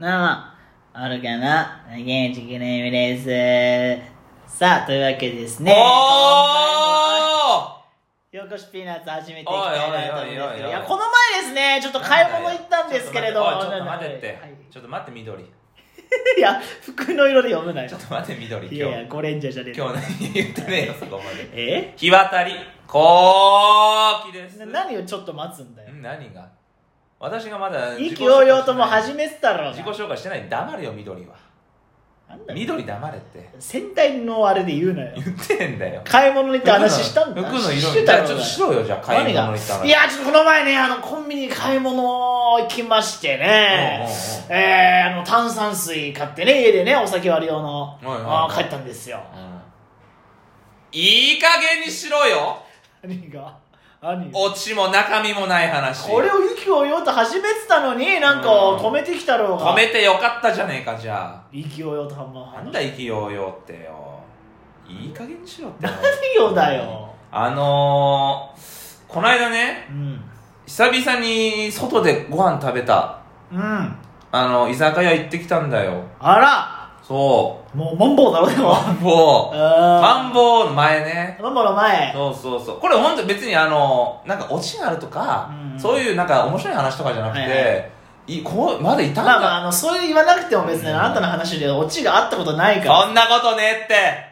どうも、オルガの現地記念日です。さあ、というわけでですね。およこしピーナッツ始めていきたいなと思うんですけいや、この前ですね、ちょっと買い物行ったんですけれど。ちょっと待ってって、はいちょっと待って緑 いや、服の色で読むなよちょ。っと待って緑今日いやいや、ゴレンジャーじゃねえ今日何言ってねえよそこまでえ？日渡りこうきですな何をちょっと待つんだよ。ん？何が？私がまだ意気揚々ともう始めてたろ自己紹介してない黙れよ緑は。なんだよ。緑黙れって。戦隊のあれで言うなよ。言ってんだよ。買い物に行って話したんだ。服の色してたちょっとしろよじゃあ買い物に行ったいやちょっとこの前ねあのコンビニに買い物行きましてね。えー、あの炭酸水買ってね家でねお酒割り用の、は帰ったんですよ。うん。いい加減にしろよ。何が？オチも中身もない話。これを意気揚々と始めてたのになんかうん。止めてきたろうが。止めてよかったじゃねえかじゃ意気揚々とはまあなんだ意気揚々ってよ。いい加減にしろって。何よだよ。あのー、この間ねうん。久々に外でご飯食べた。うん。あの居酒屋行ってきたんだよ。あらそもうマンボウだろでも。うマンボウママンボウの前ね。マンボウの前。そうそうそう。これ本当別にあのなんかオチがあるとか、うんそういうなんか面白い話とかじゃなくて、はいはいいこうまだいたんだ、まあまああのそう言わなくても別にあなたの話でオチがあったことないから。そんなことねえって。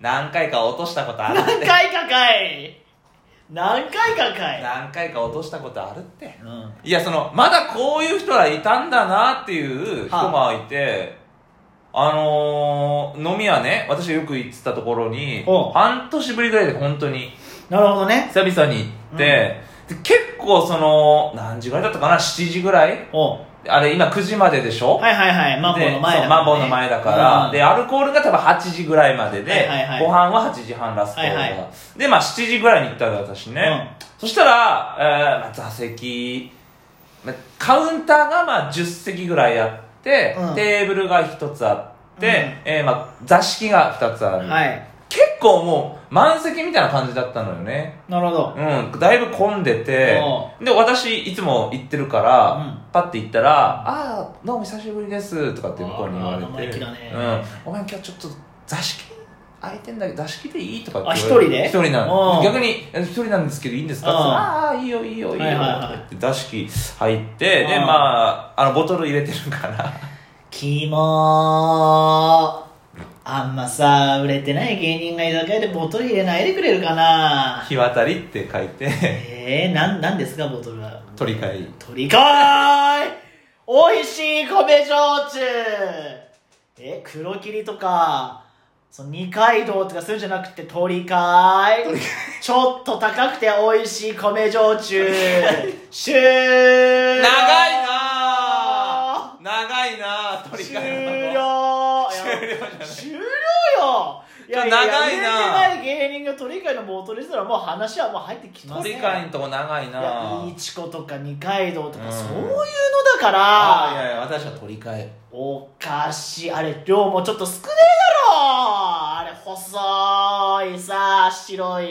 何回か落としたことあるっ何て回かかい。何回かかい。何回か落としたことあるって。うん。いやそのまだこういう人らいたんだなっていう人がいて、あのー、飲み屋ね私よく行ってたところにお半年ぶりぐらいで本当になるほどね。久々に行って、で結構その何時ぐらいだったかな7時ぐらい？おあれ今9時まででしょ、はいはいはいマンボウの前だから、ね、でそうマンボウの前だから、うんでアルコールが多分8時ぐらいまでで、はいはいはい。ご飯は8時半ラスト。が、はいはい。でまあ7時ぐらいに行ったんだ私ね、そしたら、えーまあ、座席。まあカウンターがまあ10席ぐらいあって、うん。テーブルが1つあって、えーまあ、座敷が2つある、はい。結構もう満席みたいな感じだったのよね。なるほど。うん、だいぶ混んでておで私いつも行ってるから、うん。パッて行ったら「ああどうも久しぶりです」とかって向こうに言われあら生意気てだね。うん「ごめん今日ちょっと座敷空いてんだけど座敷でいい?」とかって一人で？一人なおのう逆に「え一人なんですけどいいんですか?」ああーいいよいいよいいよ」はいはいって座敷入ってでうん。まああのボトル入れてるから。キモー。あんまさ売れてない芸人が居酒屋でボトル入れないでくれるかな「日渡り」って書いて。えー、なんなんですかボトルは？取り替え。鳥かーい！美味しい米焼酎！え黒霧とかその二階堂とかそういうんじゃなくて鳥かーい。ちょっと高くて美味しい米焼酎。終了長いなー。長いなー取り終替了えるの。終終了じゃない。終了よ。いや長いな売れてない芸人が鳥飼いのボトルしたらもう話はもう入ってきません取り替えんとこ長いないいちことか二階堂とか、うん。そういうのだから。いやいや私は取り替えおかしい。あれ量もちょっと少ねえあれ細いさ白い。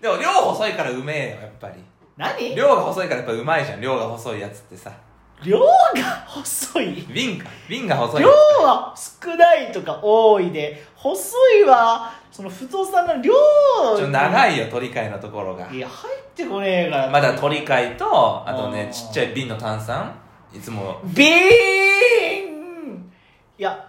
でも量細いからうめえよやっぱり。何？量が細いからやっぱうまいじゃん。量が細いやつってさ。量が細い？瓶か。瓶が細い量は少ないとか多いで。細いはその太さの量ちょ長いいよ取り替えのところが。いや入ってこねえから。まだ取り替えとあとうんねちっちゃい瓶の炭酸。いつも。ビーンいや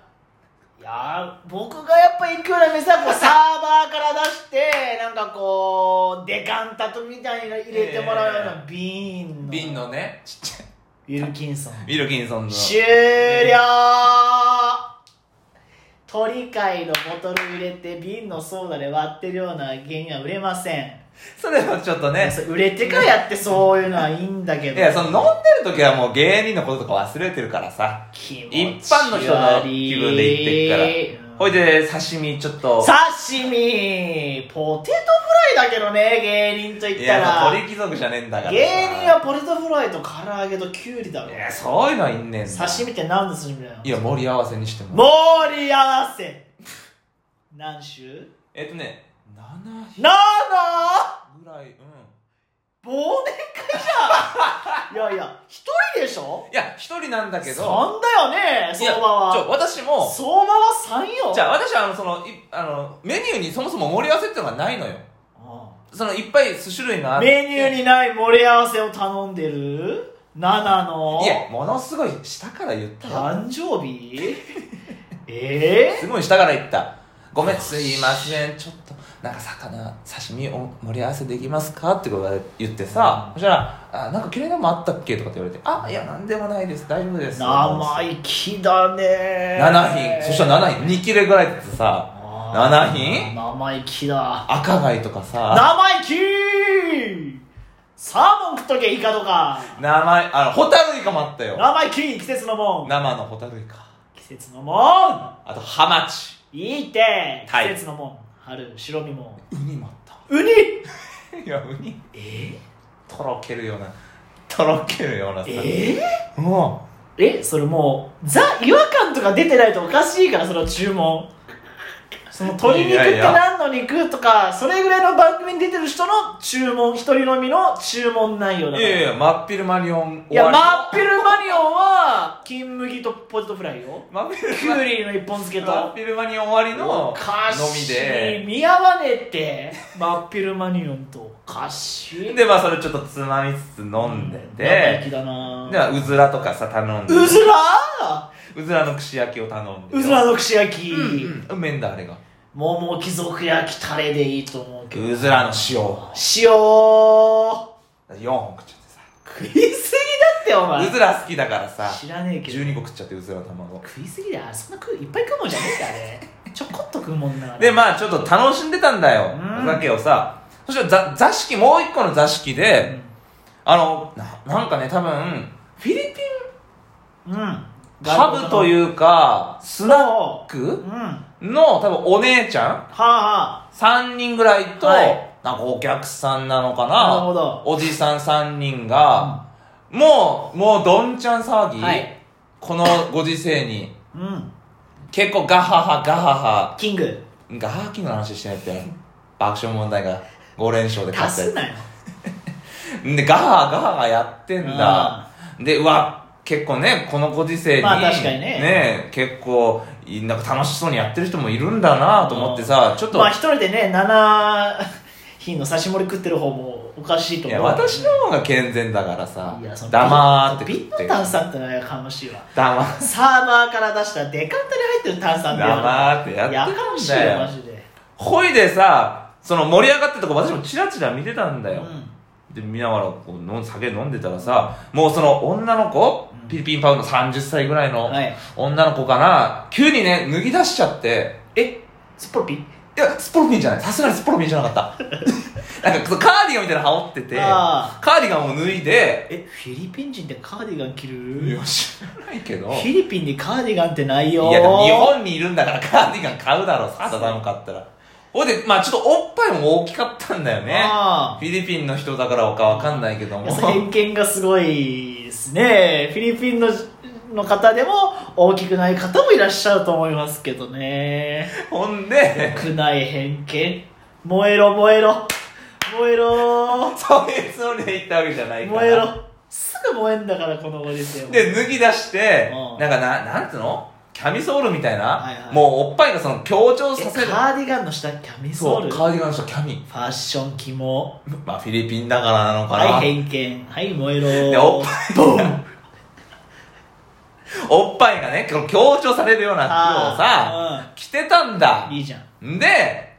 いや僕がやっぱ行くような店はこうサーバーから出して なんかこうデカンタとみたいに入れてもらうような瓶の。瓶のね。ちっちゃいウィルキンソン。ウィルキンソンの。終了。鳥貝のボトル入れて瓶のソーダで割ってるような芸人は売れません、それはちょっとね。売れてからやってそういうのはいいんだけど。いやその飲んでる時はもう芸人のこととか忘れてるからさ。一般の人の気分で行ってっから。ほいで刺身ちょっと。刺身ポテトフライだけどね芸人と言いったら。やもう鳥貴族じゃねえんだからさ。芸人はポテトフライと唐揚げとキュウリだろいやそういうのはいんねんだ刺身って何の刺身だよ？いや盛り合わせにしても。盛り合わせ。何種？えっとね7 7ぐらいうん忘年会じゃんいやいや一人でしょいや一人なんだけど。3だよね相場は。ちょ私も。相場は3よ。じゃあ私はあのそのいあのメニューにそもそも盛り合わせっていうのがないのよ。あそのいっぱい種類がああって。メニューにない盛り合わせを頼んでる？7の。いやものすごい下から言ったよ誕生日？ええすごい下から言ったごめんすいません。ちょっとなんか魚刺身お盛り合わせできますか？ってことで言ってさ、そしたらあ「なんか嫌いなのもあったっけ?」とかって言われて「あいやなんでもないです。大丈夫です」生意気だね。7品。そしたら7品。2切れぐらいってさあ7ー品？生意気だ。赤貝とかさ。生意気！サーモン食っとけイカとか。名前あのホタルイカもあったよ。生意気季節のもん。生のホタルイカ。季節のもん。あとハマチいいって。季タイ節のもん。春白身もウニもあっウニ？た いやウニ。え？とろけるような。とろけるようなさ。え？もえ？それもうザ違和感とか出てないとおかしいからその注文その鶏肉って何の肉とかそれぐらいの番組に出てる人の注文一人のみの注文内容だから。ういやいや真っ昼マリオンいや終わマッピルマリオンは金麦とポテトフライよ。り真っ昼キュウリの一本漬けと。真っ昼マリオン終わりのおか飲みしで。い見合わねえって。マッピルマニオンと。おかしいでまあそれちょっとつまみつつ飲んでて。生意気だな。でまあうずらとかさ頼んで。うずら？うずらの串焼きを頼んでうずらの串焼き、うんうん。うめんだあれが桃貴族焼きタレでいいと思うけど。うずらの塩。塩。4本食っちゃってさ。食いすぎだってお前。うずら好きだからさ。知らねえけど。12個食っちゃってうずら卵。食いすぎだそんな食ういっぱい食うもんじゃねえってあれ。ちょこっと食うもんだからでまあちょっと楽しんでたんだよ。うん。お酒をさ。そしたら座座敷もう一個の座敷うでん。あのななんかね多分フィリピンうん。パブというかスナッそクう。うん。はの多分お姉ちゃん？あは3人ぐらいと、はい。なんかお客さんなのかあなるなほど。おじさん3人が、もうもうどんちゃん騒ぎ、はい。このご時世に。うん。結構ガハハガハハ。キング。ガハハキングの話してないって。爆笑問題が5連勝で勝すなよ。でガハハガハハやってんだ。でうわ結構ねこのご時世に,、まあ確かにね。結構いなんか楽しそうにやってる人もいるんだなと思ってさちょっと、まあ一人でね7品の刺し盛り食ってる方もおかしいとい思う。や私の方が健全だからさ黙って食ってビット炭酸ってのはやかましいわ。黙サーバーから出したデカンタに入ってる炭酸って黙ってやってやるかましいよんだよマジで。ほいでさその盛り上がってるとこ私もチラチラ見てたんだよ、うんで見ながらこう飲ん酒飲んでたらさもうその女の子、うん。ピリピンパウの30歳ぐらいのはい。女の子かな急にね脱ぎ出しちゃってえ？スポロピいやスポロピンじゃない。さすがにスポロピンじゃなかった。なんかカーディガンみたいなの羽織っててあカーディガンを脱いでえフィリピン人ってカーディガン着いるや知らないけど。フィリピンにカーディガンってないよ。いやでも日本にいるんだからカーディガン買うだろう。さサダム買ったらほいでまあちょっとおっぱいも大きかったんだよね。あフィリピンの人だからかわかんないけども。あ偏見がすごいですね。フィリピンのの方でも大きくない方もいらっしゃると思いますけどね。ほんで。少ない偏見。燃えろ燃えろ。燃えろ。そういうつもりで言ったわけじゃないから。燃えろ。すぐ燃えんだからこのご時世は。で脱ぎ出してうん。なんかななんつうの？キャミソールみたいな、はいはい。もうおっぱいがその強調えさせる。カーディガンの下キャミソそうールカーディガンの下キャミファッション肝まあフィリピンだからなのかな、はい偏見。はい燃えろ。でおっぱいボン。おっぱいがね 強調されるような服をさあ着てたんだ。ーいいじゃん。んで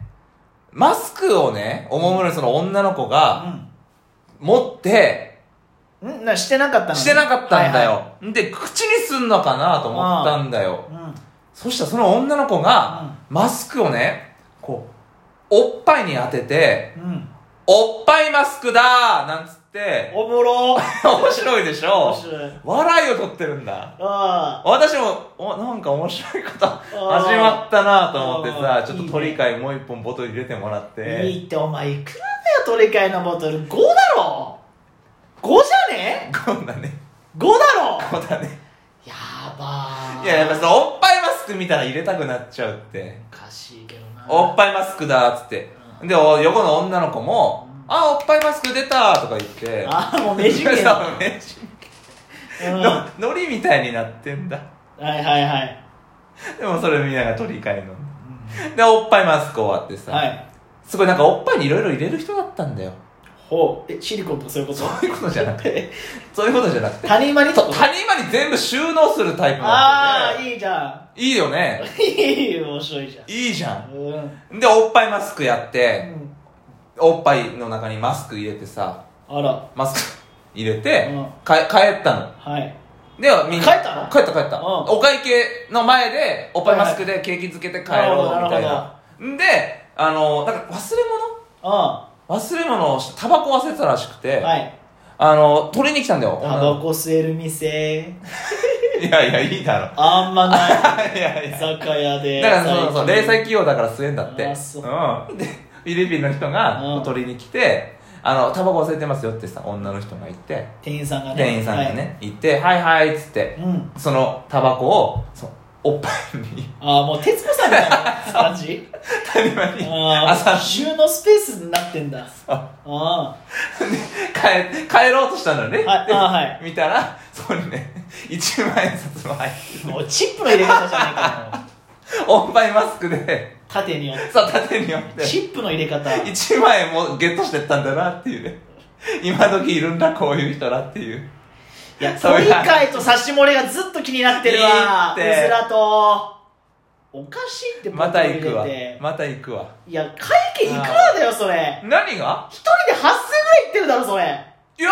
マスクをねおもむろにその女の子が持ってうんんなしてなかったのしてなかったんだよ、はいはで口にすんのかなと思ったんだよ。いうん。そしたらその女の子が、マスクをねこうおっぱいに当ててうん。おっぱいマスクだーなんつっておもろ。面白いでしょ？面白い。笑いを取ってるんだ。あ私もおなんか面白いこと始まったなと思ってさちょっと鳥飼いもう一本ボトル入れてもらっあて。いいってお前いくらだよ取り替えのボトル。5だろ5じゃね？こんなね ?5 だろ？こうだね。やばー。いややっぱそのおっぱいマスク見たら入れたくなっちゃうって。おかしいけどな。おっぱいマスクだっつって。でお横の女の子もうあおっぱいマスク出たとか言って。ああもう名人芸そうだ名人うん。のノリみたいになってんだ。はいはいはい。でもそれみんなが取り替えの。でおっぱいマスク終わってさ、はい。すごいなんかおっぱいにいろいろ入れる人だったんだよほう。えシリコンとかそういうこと？そういうことじゃなくて。そういうことじゃなくて。谷間にそう谷間に全部収納するタイプのああいいじゃいいよね。んいい面白いじゃん。いいじゃうん、んでおっぱいマスクやっうて、ん、おっぱいの中にマスク入れてさあら。マスク入れて、うん。か帰ったの。はい。でみんな帰ったの？帰った帰った、うん。お会計の前でおっぱいマスクで景気づけて帰ろうみたいな,、んであのなんか忘れあ物忘れ物をタバコ忘れてたらしくて、はい。あの取りに来たんだよ。タバコ吸える店。いやいやいいだろ。あんまない。いやい居や。酒屋でだからそうそう零細企業だから吸えんだって。ううん。でフィリピンの人がうん。取りに来て「あのタバコ忘れてますよ」ってさ女の人が言って。店員さんがね。店員さんがね、言って「はいはい」っつってはいうん。そのタバコをそのおっぱいに。ああもう徹子さんみたいな感じ？谷間に。あ朝あ収納スペースになってんだ。あ。あ帰帰ろうとしたのね、はいであはい。見たらそこにね1万円札も入ってあもうチップの入れ方じゃないかる おっぱいマスクで。縦によっさ縦によって。てチップの入れ方。1万円もゲットしてったんだなっていうね。今時いるんだこういう人らっていういや 鳥飼と刺し盛りがずっと気になってるわ。いいって。うずらと。おかしいってまた行くわ。また行くわ。いや会計いくらだよそれ。何が？一人で8000ぐらいいってるだろそれ。いや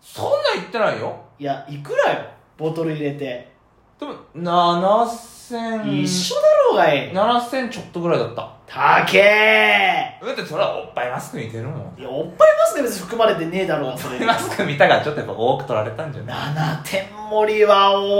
そんなん言ってないよ。いやいくらよボトル入れて。でも7000一緒だろうがい。7000ちょっとぐらいだったたけーだってそれはおっぱいマスクに出るもん。いやおっぱいマスク別に含まれてねえだろう。がそれおっぱいマスク見たからちょっとやっぱ多く取られたんじゃない？7点盛りは多い